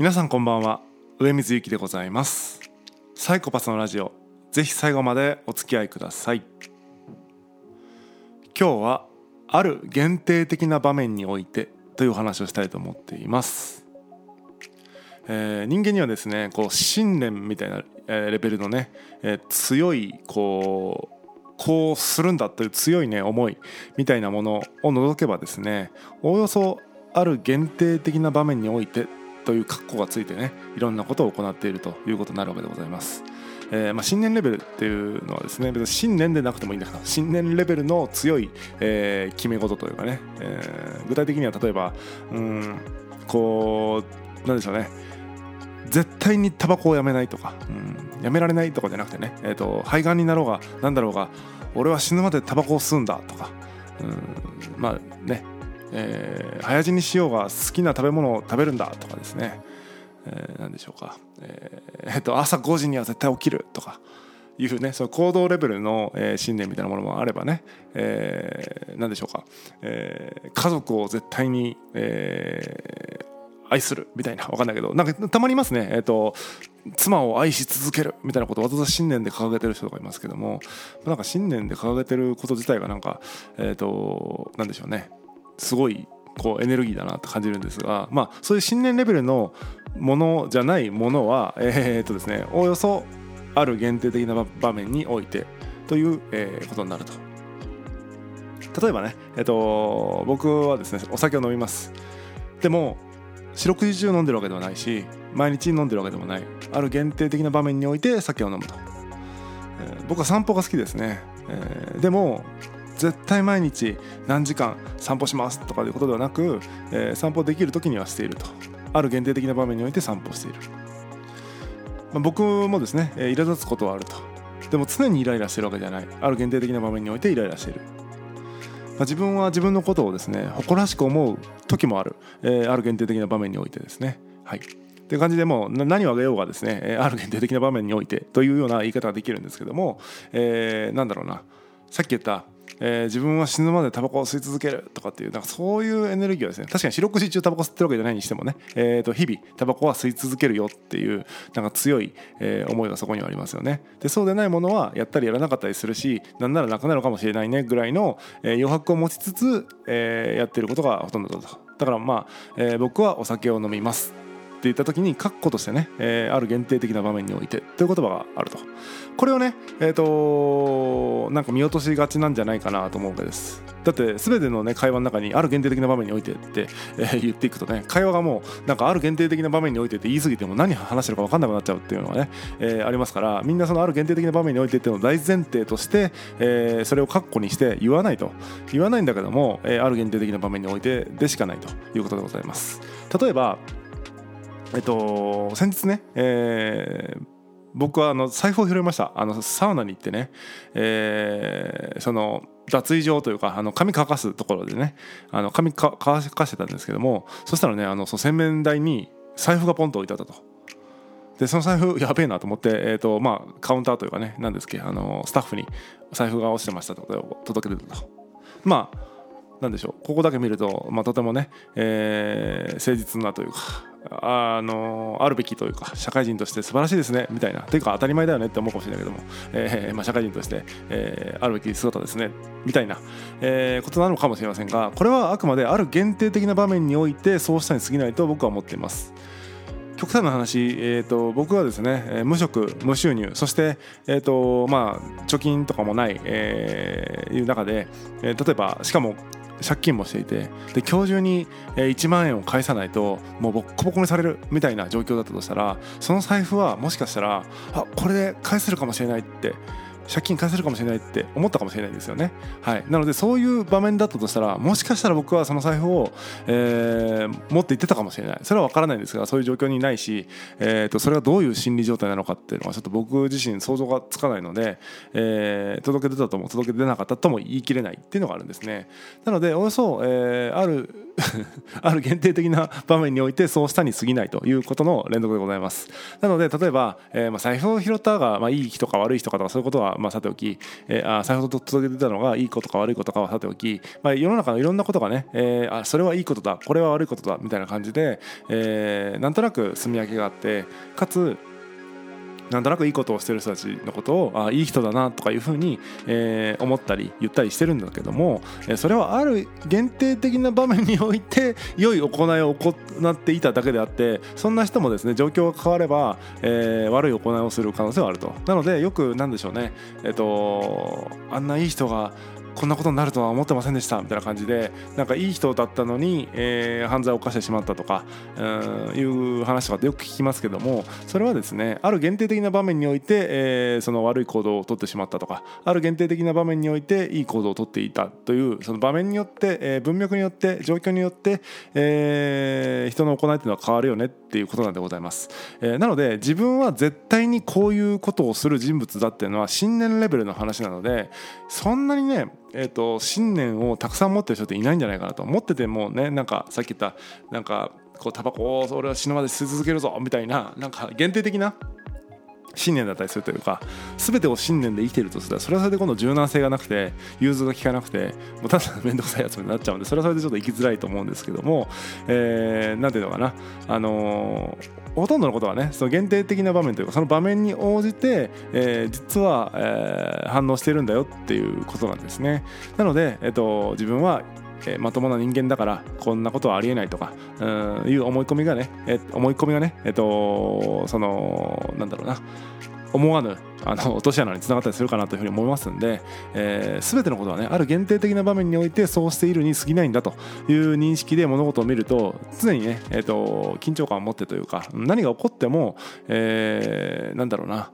皆さんこんばんは。上水ゆきでございます。サイコパスのラジオ。ぜひ最後までお付き合いください。今日はある限定的な場面においてというお話をしたいと思っています、えー人間にはですねこう信念みたいな、えーレベルのね、えー強いこうこうするんだという強いね思いみたいなものを除けばですねおおよそある限定的な場面においてという括弧がついてねいろんなことを行っているということになるわけでございます。えーまあ、信念レベルっていうのはですね別に信念でなくてもいいんだけど信念レベルの強い、えー決め事というかね、えー具体的には例えばうんこうなんでしょうね絶対にタバコをやめないとか、うん、やめられないとかじゃなくてね、えー、と肺がんになろうがなんだろうが俺は死ぬまでタバコを吸うんだとか、うん、まあね、えー早死にしようが好きな食べ物を食べるんだとかですね、えー、なんでしょうか、えーえーと朝5時には絶対起きるとかいうねその行動レベルの、えー信念みたいなものもあればね、えー、なんでしょうか、えー家族を絶対に、えー愛するみたいなわかんないけどなんかたまにいますね。えっ、と妻を愛し続けるみたいなことわざわざ信念で掲げてる人とかいますけどもなんか信念で掲げてること自体がなんかえっ、となんでしょうね。すごいこうエネルギーだなって感じるんですがまあそういう信念レベルのものじゃないものはえっ、とですねおおよそある限定的な場面においてという、えことになると。例えばねえっ、と僕はですねお酒を飲みます。でも四六時中飲んでるわけではないし毎日飲んでるわけでもない。ある限定的な場面において酒を飲むと、え僕は散歩が好きですね、えーでも絶対毎日何時間散歩しますとかいうことではなく、えー散歩できる時にはしていると。ある限定的な場面において散歩している、まあ僕もですね、えー苛立つことはあると。でも常にイライラしてるわけじゃない。ある限定的な場面においてイライラしている。まあ、自分は自分のことをですね誇らしく思う時もある、えーある限定的な場面においてですね。はい。っていう感じでもう何をあげようがですね、えある限定的な場面においてというような言い方ができるんですけども、えーなんだろうな。さっき言った、えー自分は死ぬまでタバコを吸い続けるとかっていうなんかそういうエネルギーはですね確かに四六時中タバコ吸ってるわけじゃないにしてもね、えー、と日々タバコは吸い続けるよっていうなんか強い、えー思いがそこにはありますよね。でそうでないものはやったりやらなかったりするしなんならなくなるかもしれないねぐらいの、えー余白を持ちつつ、えーやってることがほとんどだと。だからまあ、えー僕はお酒を飲みます。って言った時に括弧としてね、えーある限定的な場面においてという言葉があると。これをねえっ、となんか見落としがちなんじゃないかなと思うわけです。だって全てのね会話の中にある限定的な場面においてって、えー言っていくとね会話がもうなんかある限定的な場面においてって言い過ぎても何話してるか分かんなくなっちゃうっていうのがね、えーありますからみんなそのある限定的な場面においてっていうのを大前提として、えーそれを括弧にして言わないと。言わないんだけども、えーある限定的な場面においてでしかないということでございます。例えばえっと先日ね、えー僕はあの財布を拾いましたあのサウナに行ってね、えーその脱衣場というかあの髪乾かすところでねあの髪乾かしてたんですけどもそしたらねあのその洗面台に財布がポンと置いてあったと。でその財布やべえなと思って、えーとまあ、カウンターというかね何ですっけあのスタッフに財布が落ちてましたとかを届けてたと。まあなんでしょうここだけ見ると、まあ、とてもね、えー誠実なというかあのあるべきというか社会人として素晴らしいですねみたいなというか当たり前だよねって思うかもしれないけども、えーまあ、社会人として、えーあるべき姿ですねみたいな、えーことなのかもしれませんがこれはあくまである限定的な場面においてそうしたに過ぎないと僕は思っています。極端な話、えー、と僕はですね、えー無職無収入そして、えーとまあ、貯金とかもない、えーいう中で、えー例えばしかも借金もしていてで今日中に1万円を返さないともうボッコボコにされるみたいな状況だったとしたらその財布はもしかしたらあこれで返せるかもしれないって借金返せるかもしれないって思ったかもしれないですよね。はい、なのでそういう場面だったとしたらもしかしたら僕はその財布を、えー持って行ってたかもしれないそれは分からないんですがそういう状況にないし、えー、とそれがどういう心理状態なのかっていうのはちょっと僕自身想像がつかないので、えー届け出たとも届け出なかったとも言い切れないっていうのがあるんですね。なのでおよそ、えーある ある限定的な場面においてそうしたに過ぎないということの連続でございますなので例えば、えー、ま財布を拾ったが、まあ、いい人か悪い人かとかそういうことはまあさておき、えー、あ先ほど届けてたのがいいことか悪いことかはさておき、まあ、世の中のいろんなことがね、えー、あそれはいいことだこれは悪いことだみたいな感じで、えー、なんとなく住み分けがあってかつなんとなくいいことをしてる人たちのことをあいい人だなとかいうふうに、えー、思ったり言ったりしてるんだけども、えー、それはある限定的な場面において良い行いを行っていただけであってそんな人もですね状況が変われば、えー、悪い行いをする可能性はあると。なのでよくなんでしょうね。えっ、ー、とあんないい人がこんなことになるとは思ってませんでした。みたいな感じでなんかいい人だったのに、えー、犯罪を犯してしまったとかうんいう話とかってよく聞きますけどもそれはですねある限定的な場面において、えー、その悪い行動をとってしまったとかある限定的な場面においていい行動をとっていたというその場面によって、えー、文脈によって状況によって、えー、人の行いっていうのは変わるよねっていうことなんでございます、えー、なので自分は絶対にこういうことをする人物だっていうのは信念レベルの話なのでそんなにねえーと、信念をたくさん持ってる人っていないんじゃないかなと思っててもねなんかさっき言ったなんかこうタバコを俺は死ぬまで吸い続けるぞみたいななんか限定的な信念だったりするというか全てを信念で生きてるとすればそれはそれで今度柔軟性がなくて融通が利かなくてもうただ面倒くさいやつになっちゃうんでそれはそれでちょっと生きづらいと思うんですけども何、えー、ていうのかなあのー、ほとんどのことはねその限定的な場面というかその場面に応じて、えー、実は、えー、反応してるんだよっていうことなんですね。なので、えーと自分はえ、まともな人間だからこんなことはありえないとかうんいう思い込みがね、え、思い込みがねえっ、とそのなんだろうな思わぬあの落とし穴につながったりするかなというふうに思いますんで、えー、全てのことはねある限定的な場面においてそうしているに過ぎないんだという認識で物事を見ると常にね、えーと、緊張感を持ってというか何が起こっても、えー、なんだろうな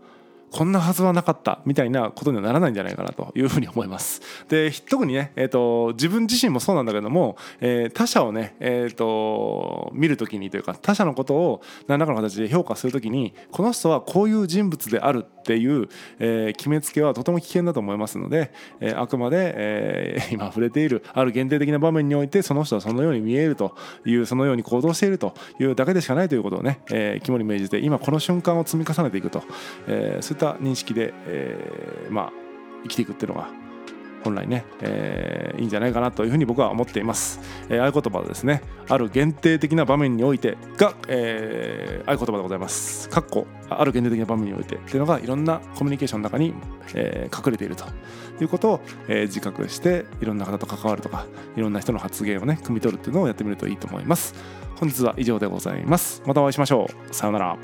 こんなはずはなかったみたいなことにはならないんじゃないかなというふうに思います。で特にね、えーと、自分自身もそうなんだけども、えー、他者をね、えーと、見る時にというか他者のことを何らかの形で評価する時にこの人はこういう人物であるっていう、えー、決めつけはとても危険だと思いますので、えー、あくまで、えー、今触れているある限定的な場面においてその人はそのように見えるというそのように行動しているというだけでしかないということをね、えー、肝に銘じて今この瞬間を積み重ねていくと、えー、そうた認識で、えー、まあ生きていくっていうのが本来ね、えー、いいんじゃないかなというふうに僕は思っています、えー、合言葉はですねある限定的な場面においてが、えー、合言葉でございます。かっこある限定的な場面においてっていうのがいろんなコミュニケーションの中に、えー、隠れているということを、えー、自覚していろんな方と関わるとかいろんな人の発言をね汲み取るっていうのをやってみるといいと思います。本日は以上でございます。またお会いしましょう。さようなら。